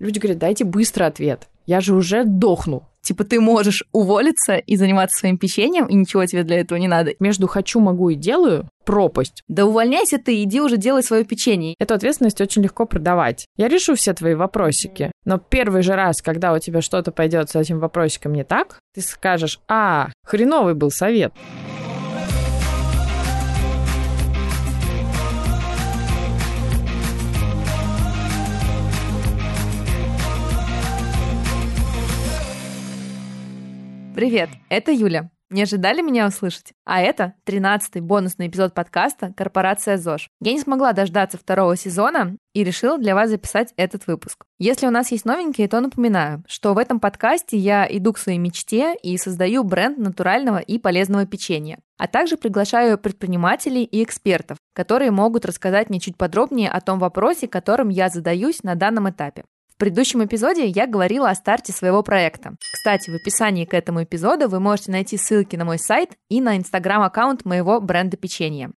Люди говорят, дайте быстро ответ. Я же уже дохну. Типа ты можешь уволиться и заниматься своим печеньем, и ничего тебе для этого не надо. Между хочу, могу и делаю пропасть. Да увольняйся ты, иди уже делай свое печенье. Эту ответственность очень легко продавать. Я решу все твои вопросики. Но первый же раз, когда у тебя что-то пойдет с этим вопросиком не так, ты скажешь, а, хреновый был совет. Привет, это Юля. Не ожидали меня услышать? А это 13-й бонусный эпизод подкаста «Корпорация ЗОЖ». Я не смогла дождаться второго сезона и решила для вас записать этот выпуск. Если у нас есть новенькие, то напоминаю, что в этом подкасте я иду к своей мечте и создаю бренд натурального и полезного печенья. А также приглашаю предпринимателей и экспертов, которые могут рассказать мне чуть подробнее о том вопросе, которым я задаюсь на данном этапе. Предыдущем эпизоде я говорила о старте своего проекта. Кстати, в описании к этому эпизоду вы можете найти ссылки на мой сайт и на инстаграм-аккаунт моего бренда печенья.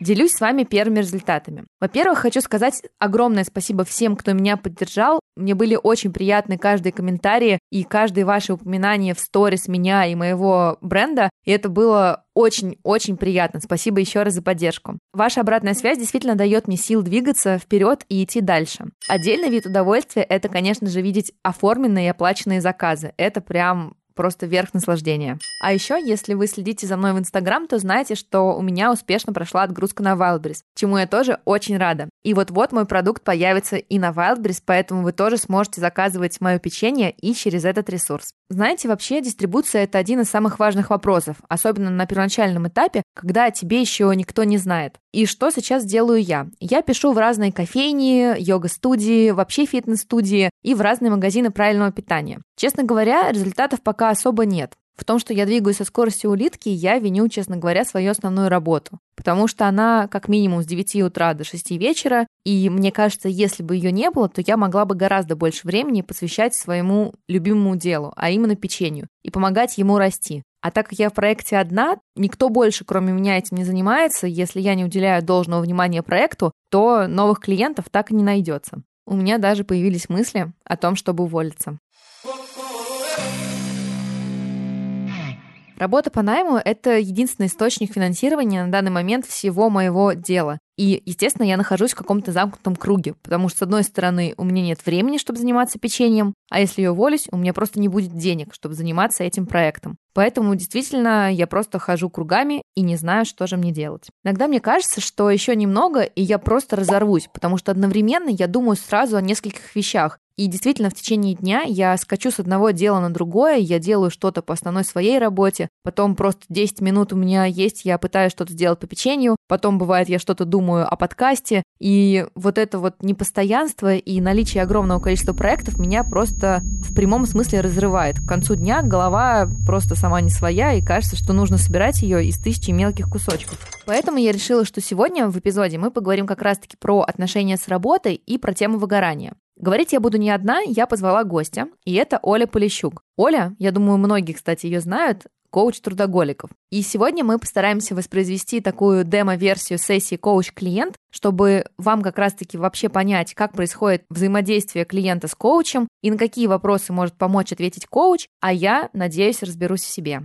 Делюсь с вами первыми результатами. Во-первых, хочу сказать огромное спасибо всем, кто меня поддержал. Мне были очень приятны каждые комментарии и каждое ваше упоминание в сторис меня и моего бренда. И это было очень-очень приятно. Спасибо еще раз за поддержку. Ваша обратная связь действительно дает мне сил двигаться вперед и идти дальше. Отдельный вид удовольствия — это, конечно же, видеть оформленные и оплаченные заказы. Это прям просто верх наслаждения. А еще, если вы следите за мной в Инстаграм, то знаете, что у меня успешно прошла отгрузка на Wildberries, чему я тоже очень рада. И вот-вот мой продукт появится и на Wildberries, поэтому вы тоже сможете заказывать мое печенье и через этот ресурс. Знаете, вообще дистрибуция — это один из самых важных вопросов, особенно на первоначальном этапе, когда о тебе еще никто не знает. И что сейчас делаю я? Я пишу в разные кофейни, йога-студии, вообще фитнес-студии и в разные магазины правильного питания. Честно говоря, результатов пока особо нет. В том, что я двигаюсь со скоростью улитки, я виню, честно говоря, свою основную работу. Потому что она как минимум с 9 утра до 6 вечера, и мне кажется, если бы ее не было, то я могла бы гораздо больше времени посвящать своему любимому делу, а именно печенью, и помогать ему расти. А так как я в проекте одна, никто больше, кроме меня, этим не занимается. Если я не уделяю должного внимания проекту, то новых клиентов так и не найдется. У меня даже появились мысли о том, чтобы уволиться. Работа по найму — это единственный источник финансирования на данный момент всего моего дела. И, естественно, я нахожусь в каком-то замкнутом круге, потому что, с одной стороны, у меня нет времени, чтобы заниматься печеньем, а если я уволюсь, у меня просто не будет денег, чтобы заниматься этим проектом. Поэтому, действительно, я просто хожу кругами и не знаю, что же мне делать. Иногда мне кажется, что еще немного, и я просто разорвусь, потому что одновременно я думаю сразу о нескольких вещах. И действительно, в течение дня я скачу с одного дела на другое, я делаю что-то по основной своей работе, потом просто 10 минут у меня есть, я пытаюсь что-то сделать по печенью, потом бывает, я что-то думаю о подкасте, и вот это вот непостоянство и наличие огромного количества проектов меня просто в прямом смысле разрывает. К концу дня голова просто сама не своя, и кажется, что нужно собирать ее из тысячи мелких кусочков. Поэтому я решила, что сегодня в эпизоде мы поговорим как раз-таки про отношения с работой и про тему выгорания. Говорить я буду не одна, я позвала гостя, и это Оля Полищук. Оля, я думаю, многие, кстати, ее знают, коуч трудоголиков. И сегодня мы постараемся воспроизвести такую демо-версию сессии коуч-клиент, чтобы вам как раз-таки вообще понять, как происходит взаимодействие клиента с коучем и на какие вопросы может помочь ответить коуч, а я, надеюсь, разберусь в себе.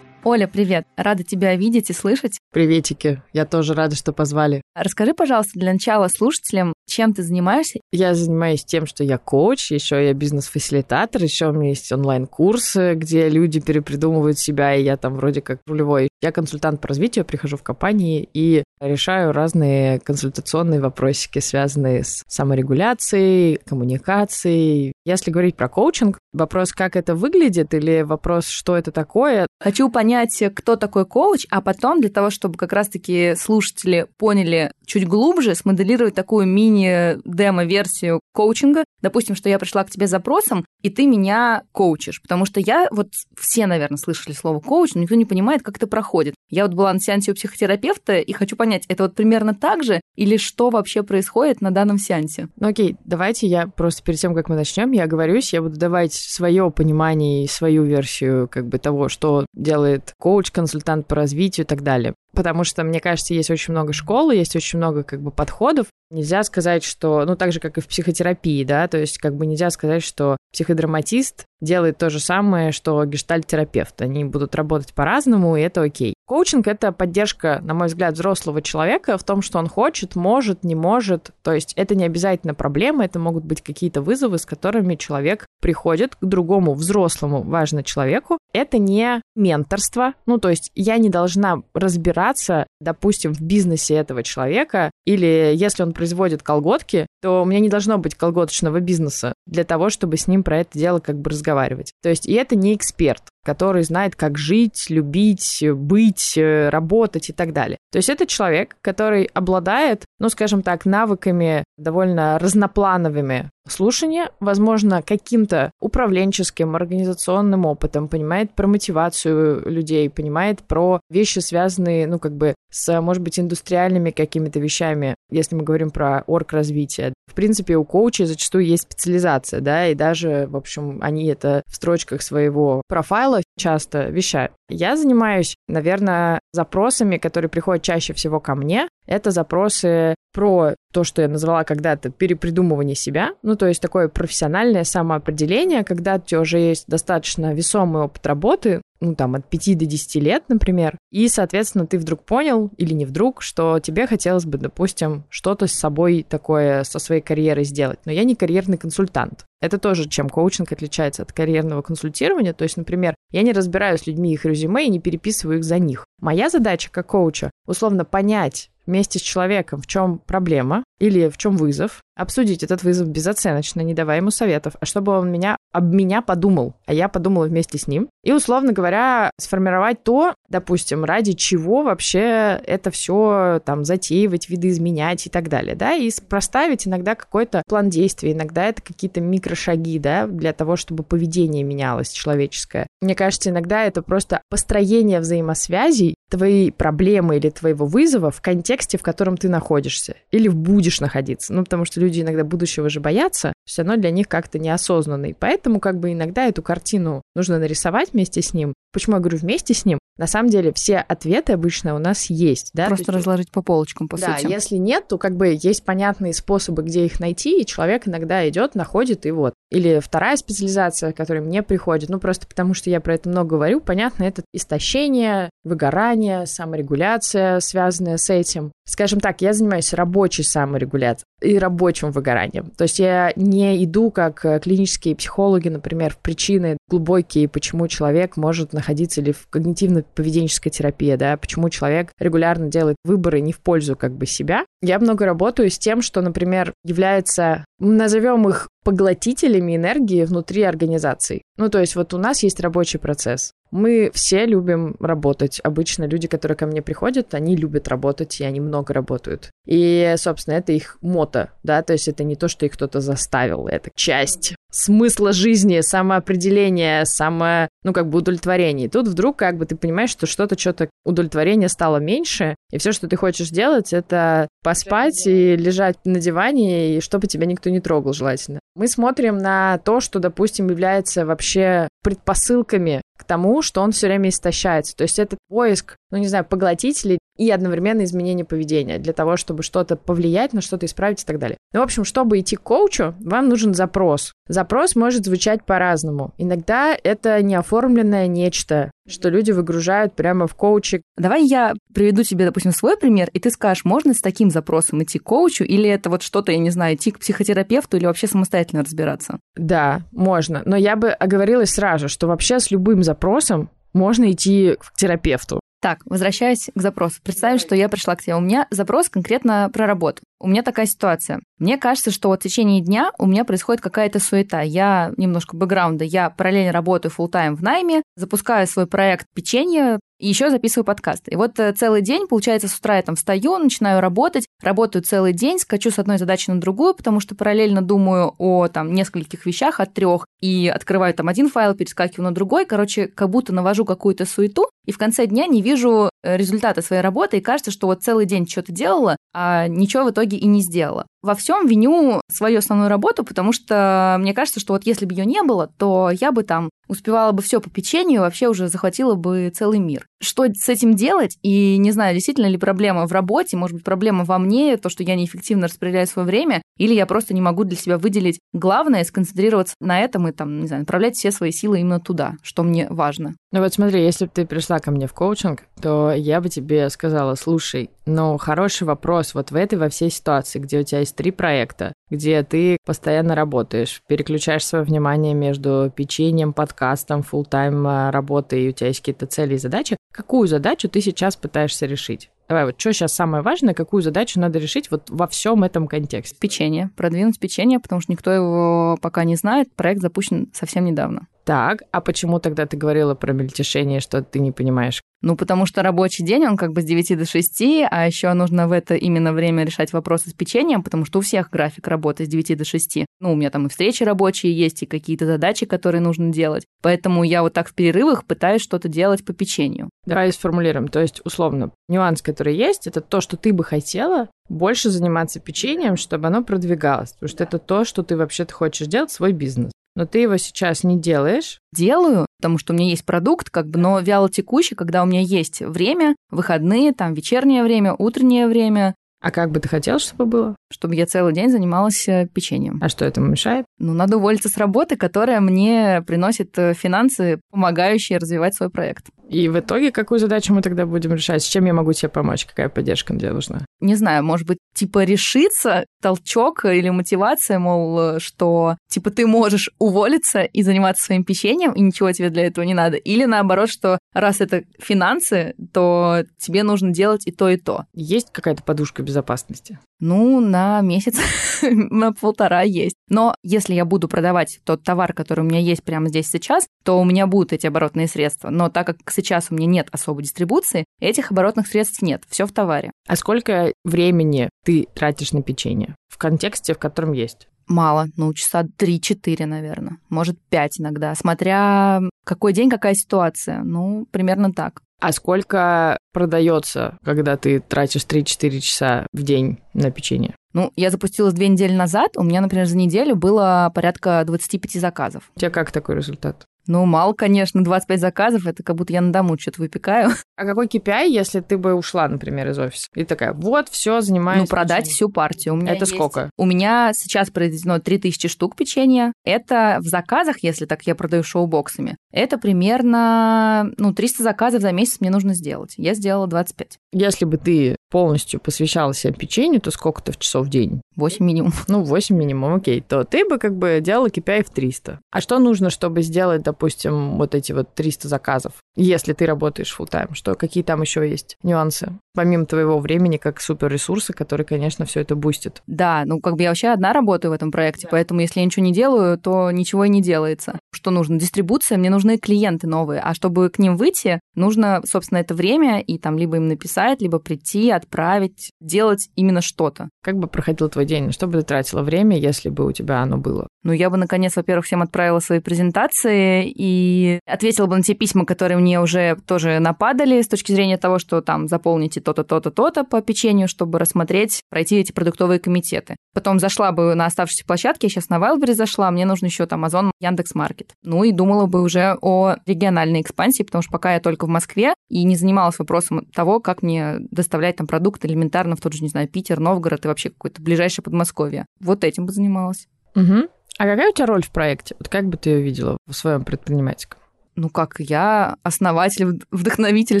Оля, привет. Рада тебя видеть и слышать. Приветики. Я тоже рада, что позвали. Расскажи, пожалуйста, для начала слушателям, чем ты занимаешься? Я занимаюсь тем, что я коуч, еще я бизнес-фасилитатор, еще у меня есть онлайн-курсы, где люди перепридумывают себя, и я там вроде как рулевой. Я консультант по развитию, прихожу в компании и решаю разные консультационные вопросики, связанные с саморегуляцией, коммуникацией. Если говорить про коучинг, вопрос, как это выглядит, или вопрос, что это такое. Хочу понять, кто такой коуч, а потом для того, чтобы как раз-таки слушатели поняли чуть глубже, смоделировать такую мини-демо-версию коучинга. Допустим, что я пришла к тебе с запросом, и ты меня коучишь, потому что я, вот все, наверное, слышали слово коуч, но никто не понимает, как это проходит находит. Я вот была на сеансе у психотерапевта и хочу понять, это вот примерно так же или что вообще происходит на данном сеансе? Ну окей, давайте я просто перед тем, как мы начнем, я оговорюсь, я буду давать свое понимание и свою версию как бы того, что делает коуч, консультант по развитию и так далее. Потому что, мне кажется, есть очень много школ, есть очень много как бы подходов. Нельзя сказать, что, ну, так же, как и в психотерапии, да, то есть как бы нельзя сказать, что психодраматист делает то же самое, что гештальт-терапевт. Они будут работать по-разному, и это окей. Коучинг — это поддержка, на мой взгляд, взрослого человека в том, что он хочет, может, не может. То есть это не обязательно проблема, это могут быть какие-то вызовы, с которыми человек приходит к другому взрослому, важно человеку. Это не менторство. Ну, то есть я не должна разбираться, допустим, в бизнесе этого человека, или если он производит колготки, то у меня не должно быть колготочного бизнеса для того, чтобы с ним про это дело как бы разговаривать. То есть и это не эксперт который знает, как жить, любить, быть, э, работать и так далее. То есть это человек, который обладает, ну, скажем так, навыками довольно разноплановыми слушания, возможно, каким-то управленческим, организационным опытом, понимает про мотивацию людей, понимает про вещи, связанные, ну, как бы с, может быть, индустриальными какими-то вещами, если мы говорим про орг-развитие. В принципе, у коучей зачастую есть специализация, да, и даже, в общем, они это в строчках своего профайла часто вещают. Я занимаюсь, наверное, запросами, которые приходят чаще всего ко мне. Это запросы про то, что я назвала когда-то перепридумывание себя, ну, то есть такое профессиональное самоопределение, когда у тебя уже есть достаточно весомый опыт работы, ну, там, от 5 до 10 лет, например, и, соответственно, ты вдруг понял, или не вдруг, что тебе хотелось бы, допустим, что-то с собой такое, со своей карьерой сделать. Но я не карьерный консультант. Это тоже, чем коучинг отличается от карьерного консультирования. То есть, например, я не разбираюсь с людьми их резюме и не переписываю их за них. Моя задача как коуча условно понять, вместе с человеком, в чем проблема или в чем вызов, обсудить этот вызов безоценочно, не давая ему советов, а чтобы он меня, об меня подумал, а я подумала вместе с ним. И, условно говоря, сформировать то, допустим, ради чего вообще это все там затеивать, видоизменять и так далее, да, и проставить иногда какой-то план действий, иногда это какие-то микрошаги, да, для того, чтобы поведение менялось человеческое. Мне кажется, иногда это просто построение взаимосвязей твоей проблемы или твоего вызова в контексте, в котором ты находишься или будешь находиться. Ну, потому что люди иногда будущего же боятся, все равно для них как-то неосознанный. Поэтому как бы иногда эту картину нужно нарисовать вместе с ним. Почему я говорю вместе с ним? На самом деле все ответы обычно у нас есть, да? Просто есть, разложить по полочкам, по да, сути. Да, если нет, то как бы есть понятные способы, где их найти, и человек иногда идет, находит, и вот. Или вторая специализация, которая мне приходит, ну просто потому что я про это много говорю, понятно, это истощение, выгорание, саморегуляция, связанная с этим. Скажем так, я занимаюсь рабочей саморегуляцией и рабочим выгоранием. То есть я не иду, как э, клинические психологи, например, в причины глубокие, почему человек может находиться или в когнитивно-поведенческой терапии, да, почему человек регулярно делает выборы не в пользу как бы себя. Я много работаю с тем, что, например, является, назовем их поглотителями энергии внутри организаций. Ну, то есть вот у нас есть рабочий процесс. Мы все любим работать. Обычно люди, которые ко мне приходят, они любят работать, и они много работают. И, собственно, это их мото, да, то есть это не то, что их кто-то заставил, это часть смысла жизни, самоопределения, само, ну, как бы удовлетворения. И тут вдруг как бы ты понимаешь, что что-то, что-то удовлетворение стало меньше, и все, что ты хочешь делать, это поспать и лежать на диване, и чтобы тебя никто не трогал желательно. Мы смотрим на то, что, допустим, является вообще предпосылками к тому, что он все время истощается. То есть это поиск, ну, не знаю, поглотителей и одновременно изменение поведения для того, чтобы что-то повлиять, на что-то исправить и так далее. Ну, в общем, чтобы идти к коучу, вам нужен запрос. Запрос может звучать по-разному. Иногда это неоформленное нечто, что люди выгружают прямо в коучик. Давай я приведу тебе, допустим, свой пример, и ты скажешь, можно с таким запросом идти к коучу, или это вот что-то, я не знаю, идти к психотерапевту, или вообще самостоятельно разбираться? Да, можно. Но я бы оговорилась сразу, что вообще с любым запросом можно идти к терапевту. Так, возвращаясь к запросу. Представим, что я пришла к тебе. У меня запрос конкретно про работу. У меня такая ситуация. Мне кажется, что в течение дня у меня происходит какая-то суета. Я немножко бэкграунда. Я параллельно работаю full тайм в найме, запускаю свой проект печенье, еще записываю подкасты. И вот э, целый день, получается, с утра я там встаю, начинаю работать, работаю целый день, скачу с одной задачи на другую, потому что параллельно думаю о там нескольких вещах от трех и открываю там один файл, перескакиваю на другой, короче, как будто навожу какую-то суету, и в конце дня не вижу э, результата своей работы, и кажется, что вот целый день что-то делала, а ничего в итоге и не сделала. Во всем виню свою основную работу, потому что мне кажется, что вот если бы ее не было, то я бы там успевала бы все по печенью, вообще уже захватила бы целый мир. Что с этим делать? И не знаю, действительно ли проблема в работе, может быть, проблема во мне, то, что я неэффективно распределяю свое время, или я просто не могу для себя выделить главное, сконцентрироваться на этом и там, не знаю, направлять все свои силы именно туда, что мне важно. Ну вот смотри, если бы ты пришла ко мне в коучинг, то я бы тебе сказала, слушай, ну хороший вопрос вот в этой, во всей ситуации, где у тебя есть три проекта, где ты постоянно работаешь, переключаешь свое внимание между печеньем, подкастом, full тайм а, работой, и у тебя есть какие-то цели и задачи, какую задачу ты сейчас пытаешься решить? Давай, вот что сейчас самое важное, какую задачу надо решить вот во всем этом контексте? Печенье. Продвинуть печенье, потому что никто его пока не знает. Проект запущен совсем недавно. Так, а почему тогда ты говорила про мельтешение, что ты не понимаешь? Ну, потому что рабочий день, он как бы с 9 до 6, а еще нужно в это именно время решать вопросы с печеньем, потому что у всех график работы с 9 до 6. Ну, у меня там и встречи рабочие есть, и какие-то задачи, которые нужно делать. Поэтому я вот так в перерывах пытаюсь что-то делать по печенью. Давай сформулируем. То есть, условно, нюанс, который есть, это то, что ты бы хотела больше заниматься печеньем, чтобы оно продвигалось. Потому что это то, что ты вообще-то хочешь делать, свой бизнес но ты его сейчас не делаешь. Делаю, потому что у меня есть продукт, как бы, но вяло текущий, когда у меня есть время, выходные, там вечернее время, утреннее время, а как бы ты хотел, чтобы было? Чтобы я целый день занималась э, печеньем. А что этому мешает? Ну, надо уволиться с работы, которая мне приносит э, финансы, помогающие развивать свой проект. И в итоге какую задачу мы тогда будем решать? С чем я могу тебе помочь? Какая поддержка мне нужна? Не знаю, может быть, типа решиться, толчок или мотивация, мол, что типа ты можешь уволиться и заниматься своим печеньем, и ничего тебе для этого не надо. Или наоборот, что раз это финансы, то тебе нужно делать и то, и то. Есть какая-то подушка безопасности? Ну, на месяц, на полтора есть. Но если я буду продавать тот товар, который у меня есть прямо здесь сейчас, то у меня будут эти оборотные средства. Но так как сейчас у меня нет особой дистрибуции, этих оборотных средств нет, все в товаре. А сколько времени ты тратишь на печенье в контексте, в котором есть? Мало, ну, часа 3-4, наверное. Может, 5 иногда, смотря какой день, какая ситуация. Ну, примерно так. А сколько продается, когда ты тратишь 3-4 часа в день на печенье? Ну, я запустилась две недели назад. У меня, например, за неделю было порядка 25 заказов. У тебя как такой результат? Ну, мало, конечно, 25 заказов, это как будто я на дому что-то выпекаю. А какой KPI, если ты бы ушла, например, из офиса? И такая, вот, все, занимаюсь. Ну, продать печеньем. всю партию. У меня это есть... сколько? У меня сейчас произведено 3000 штук печенья. Это в заказах, если так я продаю шоу-боксами, это примерно, ну, 300 заказов за месяц мне нужно сделать. Я сделала 25. Если бы ты полностью посвящала себя печенью, то сколько ты в часов в день? 8 минимум. Ну, 8 минимум, окей. То ты бы как бы делала KPI в 300. А что нужно, чтобы сделать, допустим, вот эти вот 300 заказов, если ты работаешь full time? Что, какие там еще есть нюансы? Помимо твоего времени, как суперресурсы, которые, конечно, все это бустит. Да, ну как бы я вообще одна работаю в этом проекте, да. поэтому если я ничего не делаю, то ничего и не делается. Что нужно? Дистрибуция, мне нужны клиенты новые, а чтобы к ним выйти, нужно, собственно, это время и там либо им написать, либо прийти, отправить, делать именно что-то. Как бы проходил твой день? Что бы ты тратила время, если бы у тебя оно было? Ну, я бы, наконец, во-первых, всем отправила свои презентации и ответила бы на те письма, которые мне уже тоже нападали с точки зрения того, что там заполните то-то, то-то, то-то по печенью, чтобы рассмотреть, пройти эти продуктовые комитеты. Потом зашла бы на оставшиеся площадки, я сейчас на Wildberries зашла, мне нужно еще там Озон, Яндекс.Маркет. Ну и думала бы уже о региональной экспансии, потому что пока я только в Москве и не занималась вопросом того, как мне доставлять там продукты элементарно в тот же, не знаю, Питер, Новгород и вообще какое-то ближайшее Подмосковье. Вот этим бы занималась. Угу. А какая у тебя роль в проекте? Вот как бы ты ее видела в своем предпринимательском? ну как, я основатель, вдохновитель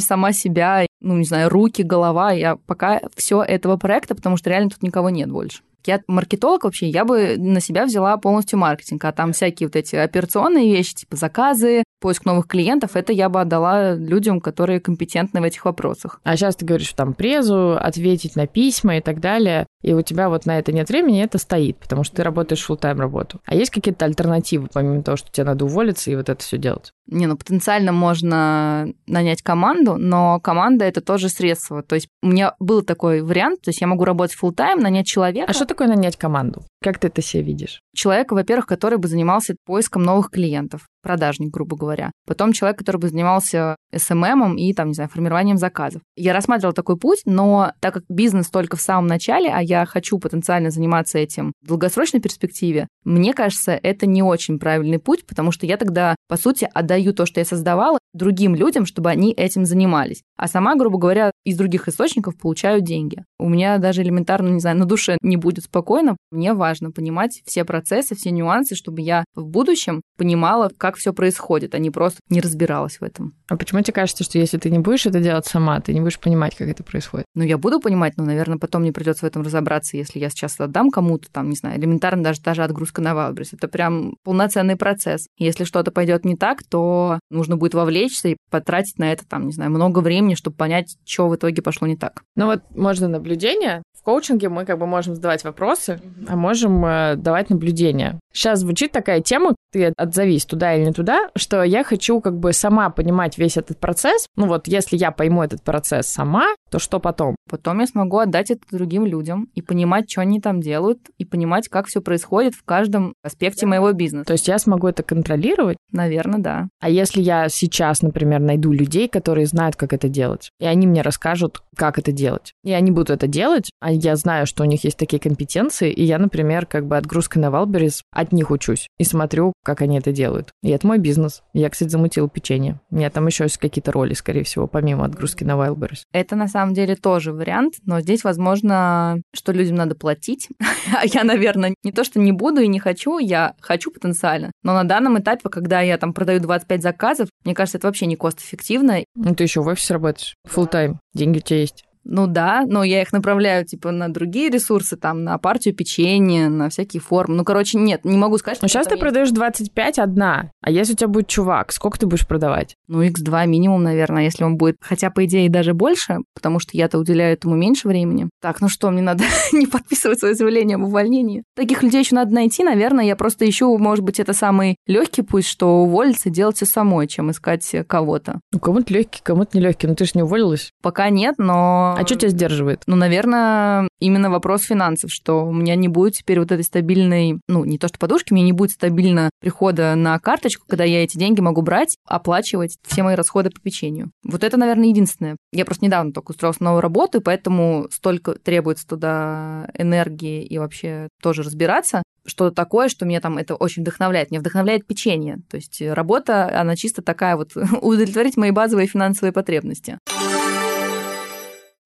сама себя, ну не знаю, руки, голова, я пока все этого проекта, потому что реально тут никого нет больше. Я маркетолог вообще, я бы на себя взяла полностью маркетинг, а там всякие вот эти операционные вещи, типа заказы, поиск новых клиентов, это я бы отдала людям, которые компетентны в этих вопросах. А сейчас ты говоришь там презу, ответить на письма и так далее, и у тебя вот на это нет времени, это стоит, потому что ты работаешь full тайм работу. А есть какие-то альтернативы, помимо того, что тебе надо уволиться и вот это все делать? Не, ну потенциально можно нанять команду, но команда это тоже средство. То есть у меня был такой вариант, то есть я могу работать full тайм нанять человека. А что такое нанять команду? Как ты это себе видишь? Человека, во-первых, который бы занимался поиском новых клиентов продажник, грубо говоря. Потом человек, который бы занимался SMM и, там, не знаю, формированием заказов. Я рассматривала такой путь, но так как бизнес только в самом начале, а я хочу потенциально заниматься этим в долгосрочной перспективе, мне кажется, это не очень правильный путь, потому что я тогда, по сути, отдаю то, что я создавала, другим людям, чтобы они этим занимались. А сама, грубо говоря, из других источников получаю деньги. У меня даже элементарно, не знаю, на душе не будет спокойно. Мне важно понимать все процессы, все нюансы, чтобы я в будущем понимала, как все происходит, а не просто не разбиралась в этом. А почему тебе кажется, что если ты не будешь это делать сама, ты не будешь понимать, как это происходит? Ну, я буду понимать, но, наверное, потом мне придется в этом разобраться, если я сейчас отдам кому-то, там, не знаю, элементарно даже, даже отгрузка на Wildberries. Это прям полноценный процесс. Если что-то пойдет не так, то нужно будет вовлечься и потратить на это, там, не знаю, много времени, чтобы понять, что в итоге пошло не так. Ну вот можно наблюдение. В коучинге мы как бы можем задавать вопросы, а можем э, давать наблюдения. Сейчас звучит такая тема, ты отзовись туда или не туда, что я хочу как бы сама понимать весь этот процесс. Ну вот, если я пойму этот процесс сама, то что потом? Потом я смогу отдать это другим людям и понимать, что они там делают, и понимать, как все происходит в каждом аспекте моего бизнеса. То есть я смогу это контролировать? Наверное, да. А если я сейчас, например, найду людей, которые знают, как это делать, и они мне расскажут, как это делать, и они будут это делать, а я знаю, что у них есть такие компетенции, и я, например, как бы отгрузкой на Валберис от них учусь и смотрю, как они это делают. И это мой бизнес. Я, кстати, замутила печенье. У меня там еще есть какие-то роли, скорее всего, помимо отгрузки на Wildberries. Это на самом деле тоже вариант, но здесь, возможно, что людям надо платить. а я, наверное, не то, что не буду и не хочу, я хочу потенциально. Но на данном этапе, когда я там продаю 25 заказов, мне кажется, это вообще не кост-эффективно. Ну, ты еще в офисе работаешь, full тайм деньги у тебя есть. Ну да, но я их направляю, типа, на другие ресурсы, там, на партию печенья, на всякие формы. Ну, короче, нет, не могу сказать, что... Но сейчас ты есть. продаешь 25 одна, а если у тебя будет чувак, сколько ты будешь продавать? Ну, x2 минимум, наверное, если он будет, хотя, по идее, даже больше, потому что я-то уделяю этому меньше времени. Так, ну что, мне надо не подписывать свое заявление об увольнении. Таких людей еще надо найти, наверное, я просто ищу, может быть, это самый легкий путь, что уволиться, делать все самой, чем искать кого-то. Ну, кому-то легкий, кому-то не легкий, но ты же не уволилась. Пока нет, но а что тебя сдерживает? Ну, наверное, именно вопрос финансов, что у меня не будет теперь вот этой стабильной, ну, не то что подушки, у меня не будет стабильно прихода на карточку, когда я эти деньги могу брать, оплачивать все мои расходы по печенью. Вот это, наверное, единственное. Я просто недавно только устроилась новую работу, и поэтому столько требуется туда энергии и вообще тоже разбираться, что-то такое, что меня там это очень вдохновляет. Меня вдохновляет печенье. То есть работа, она чисто такая вот удовлетворить мои базовые финансовые потребности.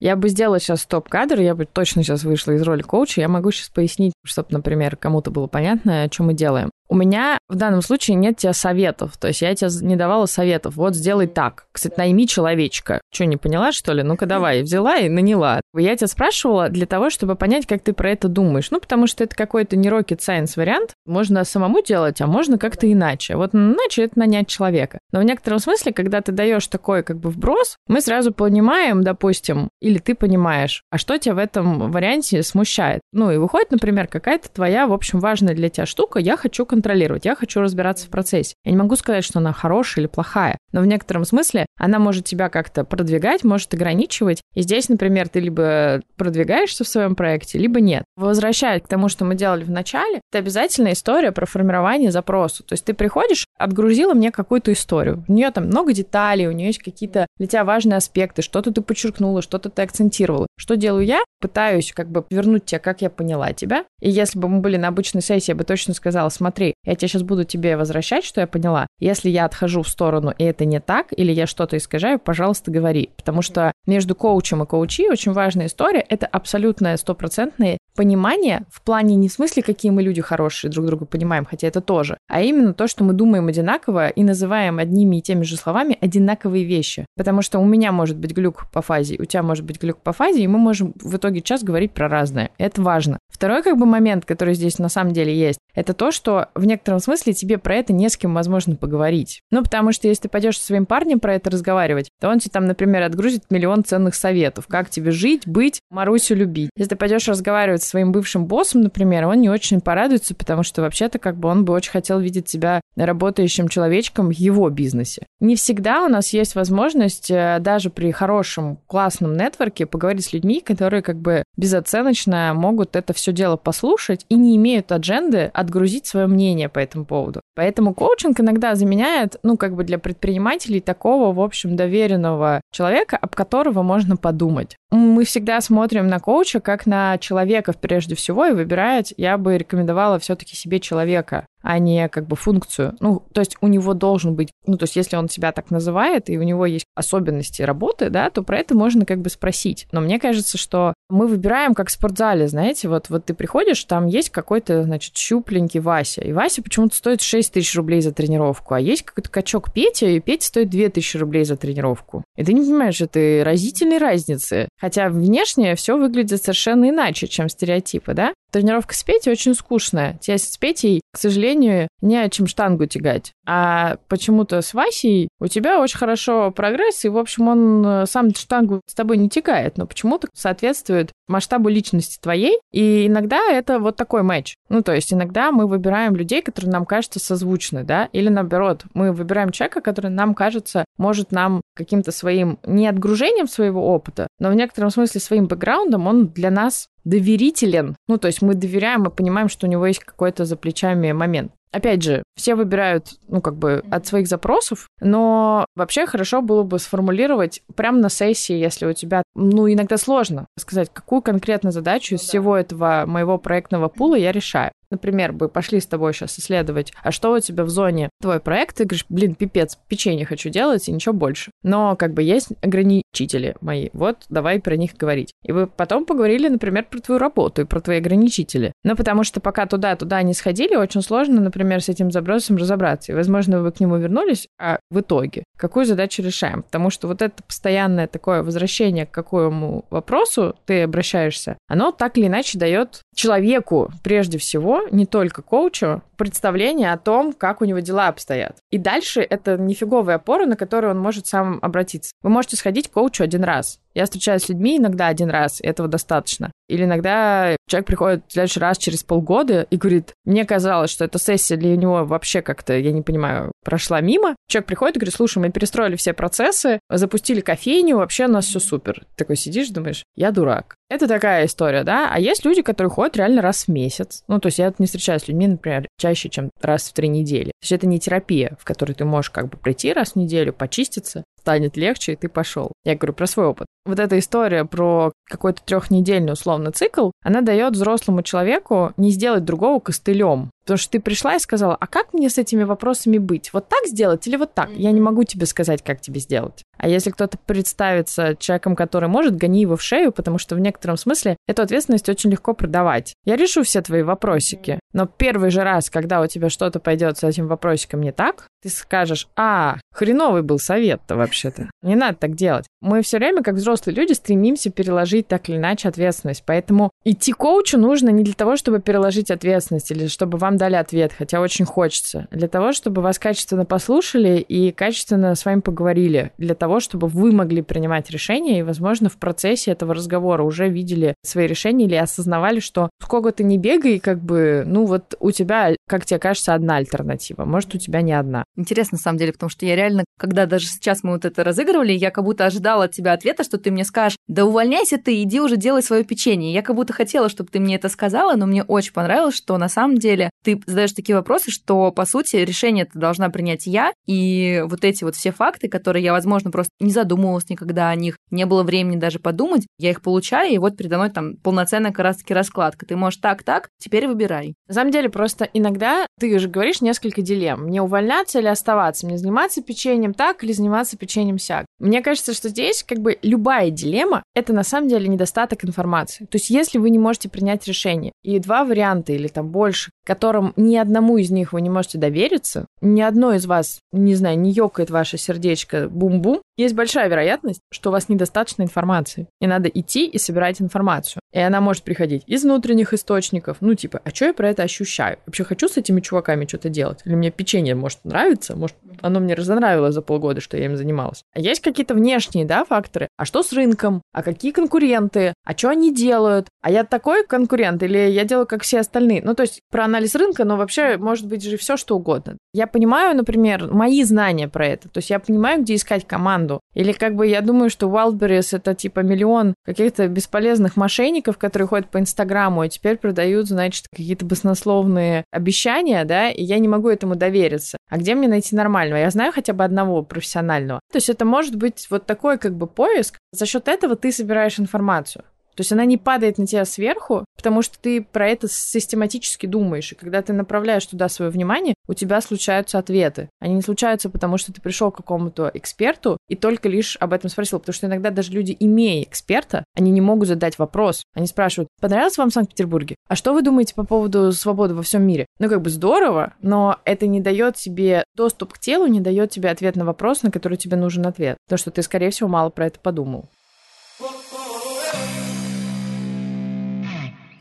Я бы сделала сейчас стоп-кадр, я бы точно сейчас вышла из роли коуча, я могу сейчас пояснить, чтобы, например, кому-то было понятно, что мы делаем. У меня в данном случае нет тебе советов. То есть я тебе не давала советов. Вот сделай так. Кстати, найми человечка. Что, не поняла, что ли? Ну-ка давай. Взяла и наняла. Я тебя спрашивала для того, чтобы понять, как ты про это думаешь. Ну, потому что это какой-то не rocket science вариант. Можно самому делать, а можно как-то иначе. Вот иначе это нанять человека. Но в некотором смысле, когда ты даешь такой как бы вброс, мы сразу понимаем, допустим, или ты понимаешь, а что тебя в этом варианте смущает. Ну, и выходит, например, какая-то твоя, в общем, важная для тебя штука. Я хочу контролировать, я хочу разбираться в процессе. Я не могу сказать, что она хорошая или плохая, но в некотором смысле она может тебя как-то продвигать, может ограничивать. И здесь, например, ты либо продвигаешься в своем проекте, либо нет. Возвращаясь к тому, что мы делали в начале, это обязательная история про формирование запроса. То есть ты приходишь, отгрузила мне какую-то историю. У нее там много деталей, у нее есть какие-то для тебя важные аспекты, что-то ты подчеркнула, что-то ты акцентировала. Что делаю я? Пытаюсь как бы вернуть тебя, как я поняла тебя. И если бы мы были на обычной сессии, я бы точно сказала, смотри, смотри, я тебе сейчас буду тебе возвращать, что я поняла. Если я отхожу в сторону, и это не так, или я что-то искажаю, пожалуйста, говори. Потому что между коучем и коучи очень важная история — это абсолютная стопроцентная понимание в плане не в смысле, какие мы люди хорошие, друг друга понимаем, хотя это тоже, а именно то, что мы думаем одинаково и называем одними и теми же словами одинаковые вещи. Потому что у меня может быть глюк по фазе, у тебя может быть глюк по фазе, и мы можем в итоге час говорить про разное. Это важно. Второй как бы момент, который здесь на самом деле есть, это то, что в некотором смысле тебе про это не с кем возможно поговорить. Ну, потому что если ты пойдешь со своим парнем про это разговаривать, то он тебе там, например, отгрузит миллион ценных советов, как тебе жить, быть, Марусю любить. Если ты пойдешь разговаривать со своим бывшим боссом, например, он не очень порадуется, потому что вообще-то как бы он бы очень хотел видеть себя работающим человечком в его бизнесе. Не всегда у нас есть возможность э, даже при хорошем, классном нетворке поговорить с людьми, которые как бы безоценочно могут это все дело послушать и не имеют адженды отгрузить свое мнение по этому поводу. Поэтому коучинг иногда заменяет, ну, как бы для предпринимателей такого, в общем, доверенного человека, об которого можно подумать. Мы всегда смотрим на коуча как на человека прежде всего, и выбирать. Я бы рекомендовала все-таки себе человека, а не как бы функцию. Ну, то есть у него должен быть, ну, то есть если он себя так называет, и у него есть особенности работы, да, то про это можно как бы спросить. Но мне кажется, что мы выбираем как в спортзале, знаете, вот, вот ты приходишь, там есть какой-то, значит, щупленький Вася, и Вася почему-то стоит 6 тысяч рублей за тренировку, а есть какой-то качок Петя, и Петя стоит 2 тысячи рублей за тренировку. И ты не понимаешь этой разительной разницы. Хотя внешне все выглядит совершенно иначе, чем стереотипы, да? Тренировка с Петей очень скучная. Тебе с Петей, к сожалению, не о чем штангу тягать. А почему-то с Васей у тебя очень хорошо прогресс, и, в общем, он э, сам штангу с тобой не тягает, но почему-то соответствует масштабу личности твоей. И иногда это вот такой матч. Ну, то есть иногда мы выбираем людей, которые нам кажутся созвучны, да, или наоборот, мы выбираем человека, который нам кажется, может нам каким-то своим, не отгружением своего опыта, но в некотором смысле своим бэкграундом он для нас доверителен. Ну, то есть мы доверяем и понимаем, что у него есть какой-то за плечами момент. Опять же, все выбирают, ну, как бы от своих запросов, но вообще хорошо было бы сформулировать прямо на сессии, если у тебя, ну, иногда сложно сказать, какую конкретно задачу из всего этого моего проектного пула я решаю например, бы пошли с тобой сейчас исследовать, а что у тебя в зоне твой проект, ты говоришь, блин, пипец, печенье хочу делать и ничего больше. Но как бы есть ограничители мои, вот давай про них говорить. И вы потом поговорили, например, про твою работу и про твои ограничители. Но потому что пока туда-туда не сходили, очень сложно, например, с этим забросом разобраться. И, возможно, вы к нему вернулись, а в итоге какую задачу решаем? Потому что вот это постоянное такое возвращение к какому вопросу ты обращаешься, оно так или иначе дает человеку прежде всего не только коучу, представление о том, как у него дела обстоят. И дальше это нифиговая опора, на которую он может сам обратиться. Вы можете сходить к коучу один раз. Я встречаюсь с людьми иногда один раз, и этого достаточно. Или иногда человек приходит в следующий раз через полгода и говорит, мне казалось, что эта сессия для него вообще как-то, я не понимаю, прошла мимо. Человек приходит и говорит, слушай, мы перестроили все процессы, запустили кофейню, вообще у нас все супер. Ты такой сидишь, думаешь, я дурак. Это такая история, да? А есть люди, которые ходят реально раз в месяц. Ну, то есть я не встречаюсь с людьми, например, чаще, чем раз в три недели. То есть это не терапия, в которой ты можешь как бы прийти раз в неделю, почиститься, станет легче, и ты пошел. Я говорю про свой опыт. Вот эта история про какой-то трехнедельный условно цикл, она дает взрослому человеку не сделать другого костылем. Потому что ты пришла и сказала, а как мне с этими вопросами быть? Вот так сделать или вот так? Я не могу тебе сказать, как тебе сделать. А если кто-то представится человеком, который может, гони его в шею, потому что в некотором смысле эту ответственность очень легко продавать. Я решу все твои вопросики. Но первый же раз, когда у тебя что-то пойдет с этим вопросиком не так, ты скажешь, а, хреновый был совет-то вообще-то. Не надо так делать. Мы все время, как взрослые люди, стремимся переложить так или иначе ответственность. Поэтому идти коучу нужно не для того, чтобы переложить ответственность или чтобы вам дали ответ, хотя очень хочется. Для того, чтобы вас качественно послушали и качественно с вами поговорили. Для того, чтобы вы могли принимать решения и, возможно, в процессе этого разговора уже видели свои решения или осознавали, что сколько ты не бегай, как бы, ну вот у тебя, как тебе кажется, одна альтернатива. Может, у тебя не одна. Интересно, на самом деле, потому что я реально, когда даже сейчас мы вот это разыгрывали, я как будто ожидала от тебя ответа, что ты мне скажешь, да увольняйся ты, иди уже делай свое печенье. Я как будто хотела, чтобы ты мне это сказала, но мне очень понравилось, что на самом деле ты задаешь такие вопросы, что, по сути, решение ты должна принять я, и вот эти вот все факты, которые я, возможно, просто не задумывалась никогда о них, не было времени даже подумать, я их получаю, и вот передо мной там полноценная как раз-таки раскладка. Ты можешь так, так, теперь выбирай. На самом деле, просто иногда ты же говоришь несколько дилемм. Мне увольняться или оставаться? Мне заниматься печеньем так или заниматься печеньем сяк? Мне кажется, что здесь как бы любая дилемма — это на самом деле недостаток информации. То есть если вы не можете принять решение, и два варианта или там больше, которым ни одному из них вы не можете довериться, ни одно из вас, не знаю, не ёкает ваше сердечко бум-бум, есть большая вероятность, что у вас недостаточно информации. И надо идти и собирать информацию. И она может приходить из внутренних источников. Ну, типа, а что я про это ощущаю? Вообще хочу с этими чуваками что-то делать? Или мне печенье, может, нравится? Может, оно мне разонравилось за полгода, что я им занималась? А есть какие-то внешние, да, факторы? А что с рынком? А какие конкуренты? А что они делают? А я такой конкурент? Или я делаю, как все остальные? Ну, то есть, про анализ рынка, но вообще может быть же все что угодно. Я понимаю, например, мои знания про это. То есть я понимаю, где искать команду. Или как бы я думаю, что Wildberries это типа миллион каких-то бесполезных мошенников, которые ходят по Инстаграму и теперь продают, значит, какие-то баснословные обещания, да, и я не могу этому довериться. А где мне найти нормального? Я знаю хотя бы одного профессионального. То есть это может быть вот такой как бы поиск. За счет этого ты собираешь информацию. То есть она не падает на тебя сверху, потому что ты про это систематически думаешь. И когда ты направляешь туда свое внимание, у тебя случаются ответы. Они не случаются, потому что ты пришел к какому-то эксперту и только лишь об этом спросил. Потому что иногда даже люди, имея эксперта, они не могут задать вопрос. Они спрашивают, понравилось вам в Санкт-Петербурге? А что вы думаете по поводу свободы во всем мире? Ну, как бы здорово, но это не дает тебе доступ к телу, не дает тебе ответ на вопрос, на который тебе нужен ответ. Потому что ты, скорее всего, мало про это подумал.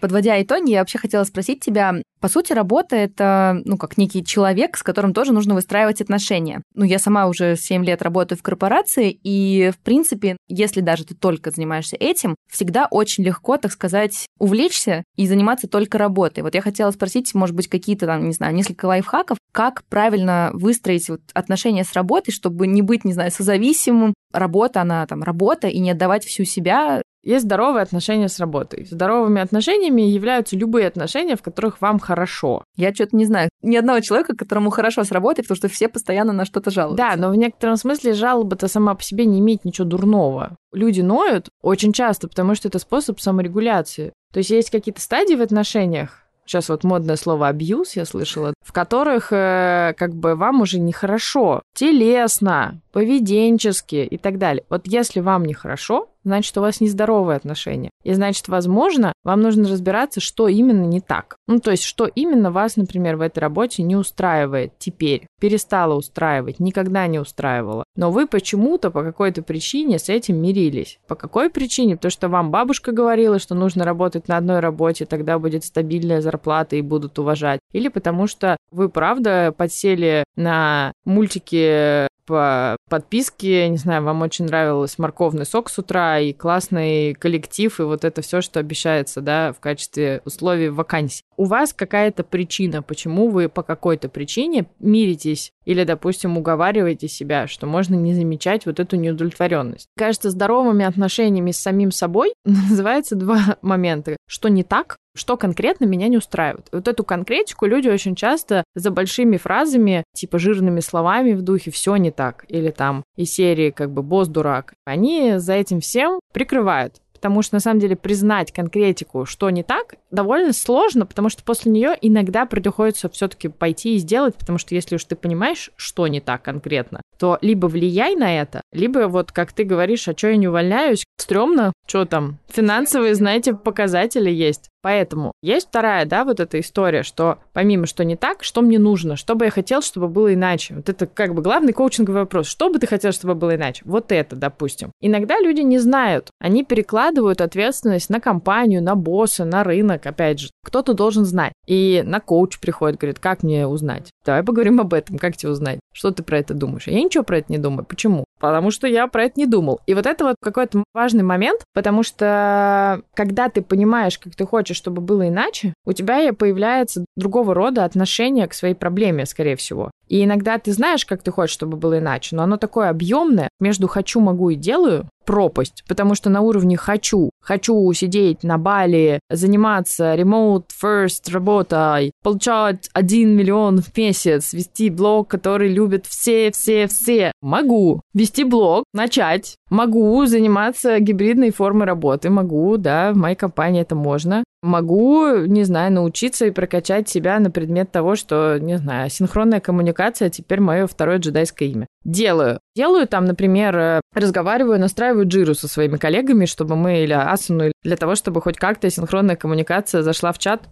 Подводя итоги, я вообще хотела спросить тебя, по сути, работа — это, ну, как некий человек, с которым тоже нужно выстраивать отношения. Ну, я сама уже 7 лет работаю в корпорации, и, в принципе, если даже ты только занимаешься этим, всегда очень легко, так сказать, увлечься и заниматься только работой. Вот я хотела спросить, может быть, какие-то там, не знаю, несколько лайфхаков, как правильно выстроить вот отношения с работой, чтобы не быть, не знаю, созависимым. Работа, она там работа, и не отдавать всю себя есть здоровые отношения с работой. Здоровыми отношениями являются любые отношения, в которых вам хорошо. Я что-то не знаю. Ни одного человека, которому хорошо с работой, потому что все постоянно на что-то жалуются. Да, но в некотором смысле жалоба-то сама по себе не имеет ничего дурного. Люди ноют очень часто, потому что это способ саморегуляции. То есть есть какие-то стадии в отношениях, сейчас вот модное слово абьюз я слышала, в которых э, как бы вам уже нехорошо, телесно, поведенчески и так далее. Вот если вам нехорошо, значит, у вас нездоровые отношения. И значит, возможно, вам нужно разбираться, что именно не так. Ну, то есть, что именно вас, например, в этой работе не устраивает теперь, перестало устраивать, никогда не устраивало. Но вы почему-то по какой-то причине с этим мирились. По какой причине? Потому что вам бабушка говорила, что нужно работать на одной работе, тогда будет стабильная зарплата и будут уважать. Или потому что вы, правда, подсели на мультики по подписке, не знаю, вам очень нравилось морковный сок с утра и классный коллектив, и вот это все, что обещается, да, в качестве условий вакансий. У вас какая-то причина, почему вы по какой-то причине миритесь или, допустим, уговариваете себя, что можно не замечать вот эту неудовлетворенность. Кажется, здоровыми отношениями с самим собой называется два момента. Что не так, что конкретно меня не устраивает. Вот эту конкретику люди очень часто за большими фразами, типа жирными словами в духе «все не так» или там из серии как бы «босс дурак», они за этим всем прикрывают потому что на самом деле признать конкретику, что не так, довольно сложно, потому что после нее иногда приходится все-таки пойти и сделать, потому что если уж ты понимаешь, что не так конкретно, то либо влияй на это, либо вот как ты говоришь, а что я не увольняюсь, стрёмно, что там, финансовые, знаете, показатели есть. Поэтому есть вторая, да, вот эта история, что помимо что не так, что мне нужно, что бы я хотел, чтобы было иначе. Вот это как бы главный коучинговый вопрос. Что бы ты хотел, чтобы было иначе? Вот это, допустим. Иногда люди не знают. Они перекладывают ответственность на компанию, на босса, на рынок, опять же. Кто-то должен знать. И на коуч приходит, говорит, как мне узнать? Давай поговорим об этом, как тебе узнать? Что ты про это думаешь? Я ничего про это не думаю. Почему? Потому что я про это не думал. И вот это вот какой-то важный момент, потому что когда ты понимаешь, как ты хочешь, чтобы было иначе, у тебя появляется другого рода отношение к своей проблеме, скорее всего. И иногда ты знаешь, как ты хочешь, чтобы было иначе, но оно такое объемное между хочу, могу и делаю, пропасть, потому что на уровне «хочу», хочу сидеть на Бали, заниматься remote first работой, получать 1 миллион в месяц, вести блог, который любят все-все-все. Могу вести блог, начать. Могу заниматься гибридной формой работы. Могу, да, в моей компании это можно. Могу, не знаю, научиться и прокачать себя на предмет того, что, не знаю, синхронная коммуникация теперь мое второе джедайское имя. Делаю. Делаю там, например, э, разговариваю, настраиваю джиру со своими коллегами, чтобы мы, или асуну, для того, чтобы хоть как-то синхронная коммуникация зашла в чат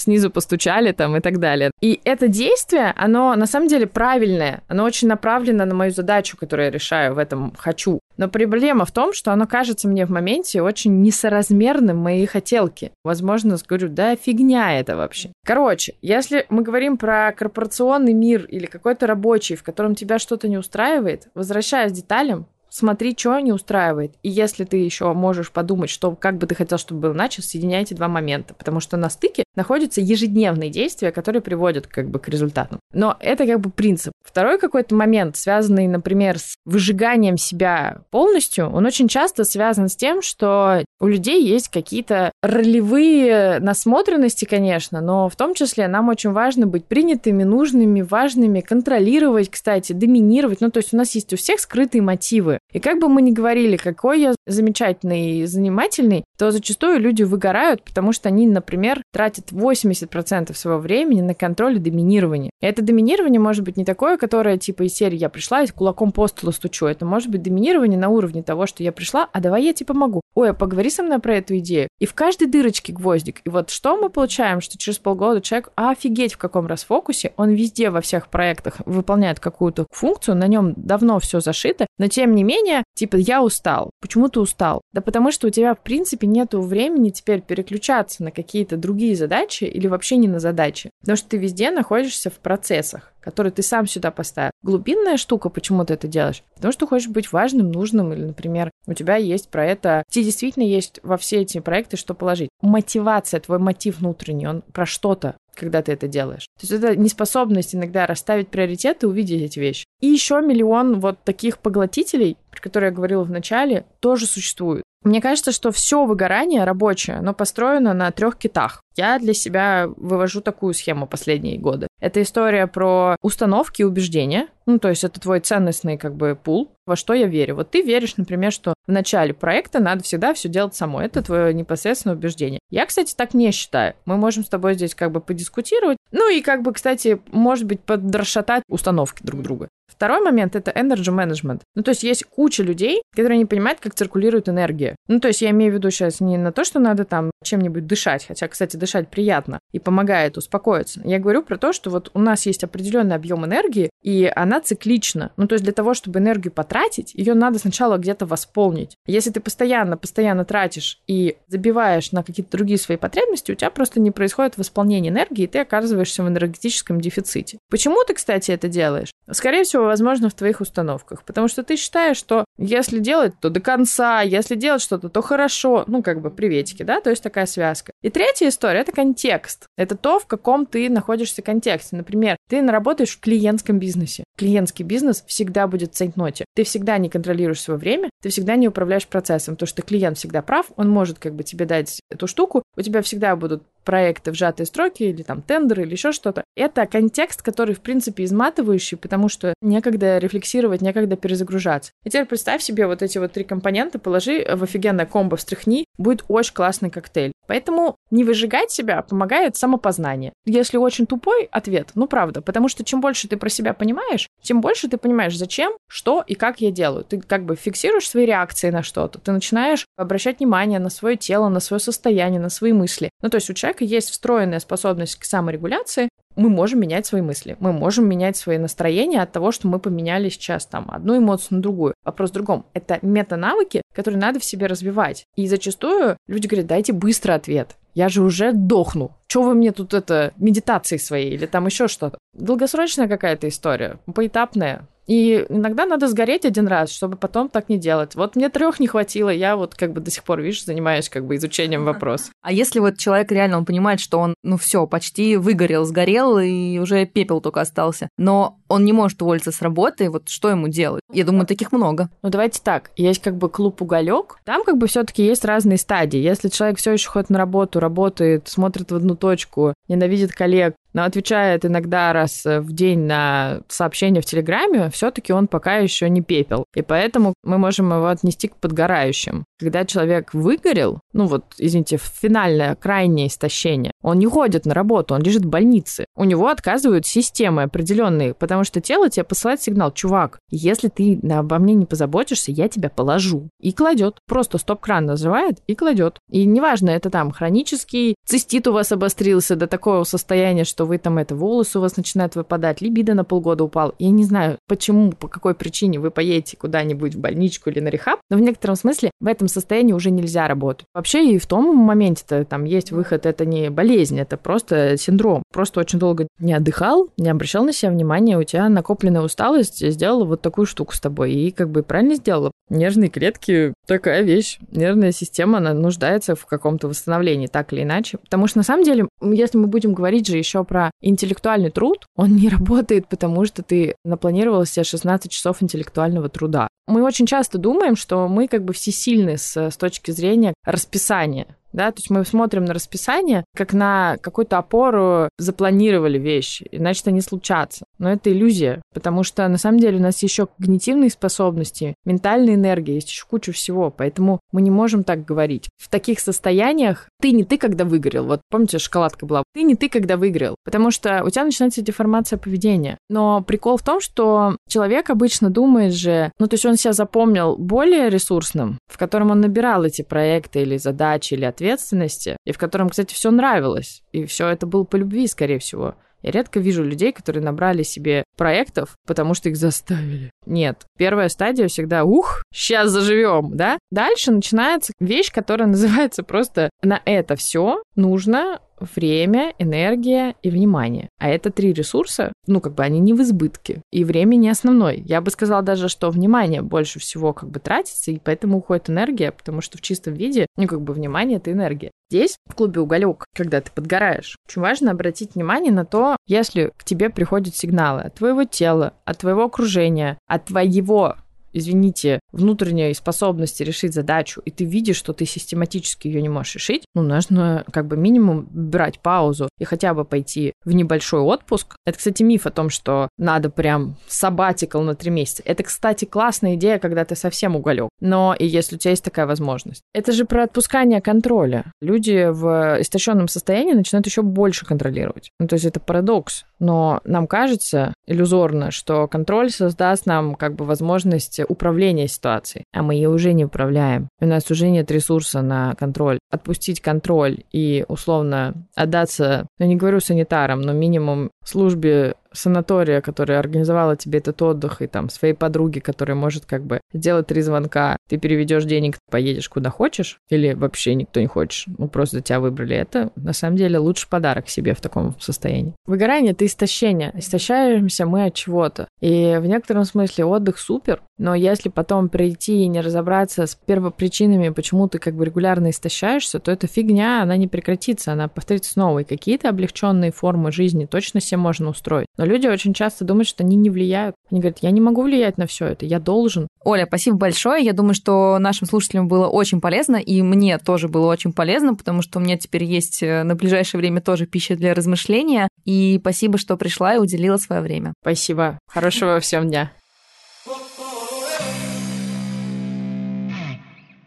снизу постучали там и так далее. И это действие, оно на самом деле правильное, оно очень направлено на мою задачу, которую я решаю в этом «хочу». Но проблема в том, что оно кажется мне в моменте очень несоразмерным моей хотелки. Возможно, скажу, да фигня это вообще. Короче, если мы говорим про корпорационный мир или какой-то рабочий, в котором тебя что-то не устраивает, возвращаясь к деталям, смотри, что не устраивает. И если ты еще можешь подумать, что как бы ты хотел, чтобы был начал, соединяйте два момента. Потому что на стыке находятся ежедневные действия, которые приводят как бы к результату. Но это как бы принцип. Второй какой-то момент, связанный, например, с выжиганием себя полностью, он очень часто связан с тем, что у людей есть какие-то ролевые насмотренности, конечно, но в том числе нам очень важно быть принятыми, нужными, важными, контролировать, кстати, доминировать. Ну, то есть у нас есть у всех скрытые мотивы. И как бы мы ни говорили, какой я замечательный и занимательный, то зачастую люди выгорают, потому что они, например, тратят 80% своего времени на контроль и доминирование. И это доминирование может быть не такое, которое типа из серии «я пришла и кулаком по столу стучу». Это может быть доминирование на уровне того, что я пришла, а давай я тебе помогу. Ой, а поговори со мной про эту идею. И в каждой дырочке гвоздик. И вот что мы получаем, что через полгода человек, офигеть в каком расфокусе, он везде во всех проектах выполняет какую-то функцию, на нем давно все зашито, но тем не менее, типа, я устал. Почему ты устал? Да потому что у тебя, в принципе, нету времени теперь переключаться на какие-то другие задачи или вообще не на задачи. Потому что ты везде находишься в процессах которые ты сам сюда поставил. Глубинная штука, почему ты это делаешь? Потому что хочешь быть важным, нужным, или, например, у тебя есть про это... Тебе действительно есть во все эти проекты что положить. Мотивация, твой мотив внутренний, он про что-то когда ты это делаешь. То есть это неспособность иногда расставить приоритеты, увидеть эти вещи. И еще миллион вот таких поглотителей, про которые я говорила в начале, тоже существуют. Мне кажется, что все выгорание рабочее, оно построено на трех китах. Я для себя вывожу такую схему последние годы. Это история про установки и убеждения. Ну, то есть это твой ценностный как бы пул, во что я верю. Вот ты веришь, например, что в начале проекта надо всегда все делать самой. Это твое непосредственное убеждение. Я, кстати, так не считаю. Мы можем с тобой здесь как бы подискутировать. Ну и как бы, кстати, может быть, подрасшатать установки друг друга. Второй момент — это energy management. Ну, то есть есть куча людей, которые не понимают, как циркулирует энергия. Ну, то есть я имею в виду сейчас не на то, что надо там чем-нибудь дышать, хотя, кстати, дышать приятно и помогает успокоиться. Я говорю про то, что вот у нас есть определенный объем энергии, и она циклична. Ну, то есть для того, чтобы энергию потратить, ее надо сначала где-то восполнить. Если ты постоянно, постоянно тратишь и забиваешь на какие-то другие свои потребности, у тебя просто не происходит восполнение энергии, и ты оказываешься в энергетическом дефиците. Почему ты, кстати, это делаешь? Скорее всего, возможно, в твоих установках. Потому что ты считаешь, что если делать, то до конца, если делать что-то, то хорошо. Ну, как бы приветики, да? То есть такая связка. И третья история — это контекст. Это то, в каком ты находишься контексте. Например, ты работаешь в клиентском бизнесе. Клиентский бизнес всегда будет в цейтноте. Ты всегда не контролируешь свое время, ты всегда не управляешь процессом, потому что клиент всегда прав, он может как бы тебе дать эту штуку, у тебя всегда будут проекты в сжатые строки или там тендеры или еще что-то. Это контекст, который, в принципе, изматывающий, потому что некогда рефлексировать, некогда перезагружаться. И теперь представь себе вот эти вот три компонента, положи в офигенное комбо, встряхни, будет очень классный коктейль. Поэтому не выжигать себя помогает самопознание. Если очень тупой ответ, ну правда, потому что чем больше ты про себя понимаешь, тем больше ты понимаешь, зачем, что и как я делаю. Ты как бы фиксируешь свои реакции на что-то, ты начинаешь обращать внимание на свое тело, на свое состояние, на свои мысли. Ну то есть у человека человека есть встроенная способность к саморегуляции, мы можем менять свои мысли, мы можем менять свои настроения от того, что мы поменяли сейчас там одну эмоцию на другую. Вопрос в другом. Это мета-навыки, которые надо в себе развивать. И зачастую люди говорят, дайте быстро ответ. Я же уже дохну. Чего вы мне тут это медитации свои или там еще что-то? Долгосрочная какая-то история, поэтапная И иногда надо сгореть один раз, чтобы потом так не делать. Вот мне трех не хватило, я вот как бы до сих пор, видишь, занимаюсь как бы изучением вопроса. А если вот человек реально, он понимает, что он, ну все, почти выгорел, сгорел, и уже пепел только остался, но он не может уволиться с работы, вот что ему делать? Я думаю, таких много. Ну давайте так, есть как бы клуб «Уголек», там как бы все таки есть разные стадии. Если человек все еще ходит на работу, работает, смотрит в одну точку, ненавидит коллег, но отвечает иногда раз в день на сообщения в Телеграме, все-таки он пока еще не пепел. И поэтому мы можем его отнести к подгорающим. Когда человек выгорел, ну вот, извините, финальное, крайнее истощение, он не ходит на работу, он лежит в больнице. У него отказывают системы определенные, потому что тело тебе посылает сигнал, чувак, если ты обо мне не позаботишься, я тебя положу. И кладет. Просто стоп-кран называет и кладет. И неважно, это там хронический цистит у вас обострился до такого состояния, что вы там это, волосы у вас начинают выпадать, либидо на полгода упал. Я не знаю, почему, по какой причине вы поедете куда-нибудь в больничку или на рехаб, но в некотором смысле в этом состоянии уже нельзя работать. Вообще и в том моменте-то там есть выход, это не болезнь, это просто синдром. Просто очень долго не отдыхал, не обращал на себя внимания, у тебя накопленная усталость сделала вот такую штуку с тобой. И как бы правильно сделала. Нервные клетки — такая вещь. Нервная система, она нуждается в каком-то восстановлении, так или иначе. Потому что на самом деле, если мы будем говорить же еще про интеллектуальный труд, он не работает, потому что ты напланировал себе 16 часов интеллектуального труда. Мы очень часто думаем, что мы как бы всесильны с, с точки зрения расписания да, то есть мы смотрим на расписание, как на какую-то опору запланировали вещи, иначе это не случаться. Но это иллюзия, потому что на самом деле у нас еще когнитивные способности, ментальная энергия, есть еще куча всего, поэтому мы не можем так говорить. В таких состояниях ты не ты, когда выгорел. Вот помните, шоколадка была. Ты не ты, когда выгорел, потому что у тебя начинается деформация поведения. Но прикол в том, что человек обычно думает же, ну то есть он себя запомнил более ресурсным, в котором он набирал эти проекты или задачи или ответственности, и в котором, кстати, все нравилось. И все это было по любви, скорее всего. Я редко вижу людей, которые набрали себе проектов, потому что их заставили. Нет. Первая стадия всегда «Ух, сейчас заживем», да? Дальше начинается вещь, которая называется просто «На это все нужно время, энергия и внимание. А это три ресурса, ну, как бы они не в избытке. И время не основной. Я бы сказала даже, что внимание больше всего как бы тратится, и поэтому уходит энергия, потому что в чистом виде, ну, как бы внимание — это энергия. Здесь, в клубе «Уголек», когда ты подгораешь, очень важно обратить внимание на то, если к тебе приходят сигналы от твоего тела, от твоего окружения, от твоего извините, внутренней способности решить задачу, и ты видишь, что ты систематически ее не можешь решить, ну, нужно как бы минимум брать паузу и хотя бы пойти в небольшой отпуск. Это, кстати, миф о том, что надо прям сабатикл на три месяца. Это, кстати, классная идея, когда ты совсем уголек. Но и если у тебя есть такая возможность. Это же про отпускание контроля. Люди в истощенном состоянии начинают еще больше контролировать. Ну, то есть это парадокс. Но нам кажется иллюзорно, что контроль создаст нам как бы возможность управления ситуацией, а мы ее уже не управляем. У нас уже нет ресурса на контроль. Отпустить контроль и условно отдаться, ну не говорю санитарам, но минимум службе санатория, которая организовала тебе этот отдых, и там своей подруги, которая может как бы сделать три звонка, ты переведешь денег, поедешь куда хочешь, или вообще никто не хочешь, ну просто тебя выбрали. Это на самом деле лучший подарок себе в таком состоянии. Выгорание — это истощение. Истощаемся мы от чего-то. И в некотором смысле отдых супер, но если потом прийти и не разобраться с первопричинами, почему ты как бы регулярно истощаешься, то эта фигня, она не прекратится, она повторится снова. И какие-то облегченные формы жизни точно себе можно устроить. Но люди очень часто думают, что они не влияют. Они говорят, я не могу влиять на все это, я должен. Оля, спасибо большое. Я думаю, что нашим слушателям было очень полезно, и мне тоже было очень полезно, потому что у меня теперь есть э, на ближайшее время тоже пища для размышления. И спасибо, что пришла и уделила свое время. Спасибо. Хорошего всем дня.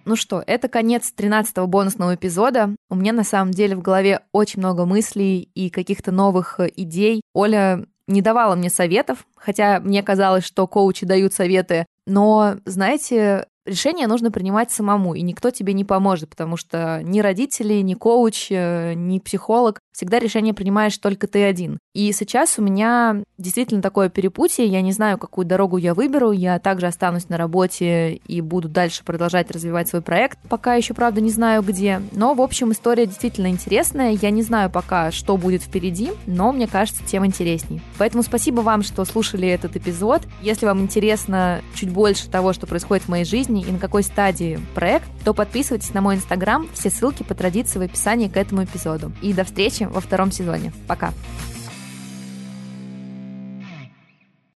Ну что, это конец 13-го бонусного эпизода. У меня на самом деле в голове очень много мыслей и каких-то новых э, идей. Оля не давала мне советов, хотя мне казалось, что коучи дают советы. Но, знаете, решение нужно принимать самому, и никто тебе не поможет, потому что ни родители, ни коуч, э, ни психолог всегда решение принимаешь только ты один. И сейчас у меня действительно такое перепутье, я не знаю, какую дорогу я выберу, я также останусь на работе и буду дальше продолжать развивать свой проект, пока еще, правда, не знаю где. Но, в общем, история действительно интересная, я не знаю пока, что будет впереди, но мне кажется, тем интересней. Поэтому спасибо вам, что слушали этот эпизод. Если вам интересно чуть больше того, что происходит в моей жизни и на какой стадии проект, то подписывайтесь на мой инстаграм, все ссылки по традиции в описании к этому эпизоду. И до встречи во втором сезоне. Пока!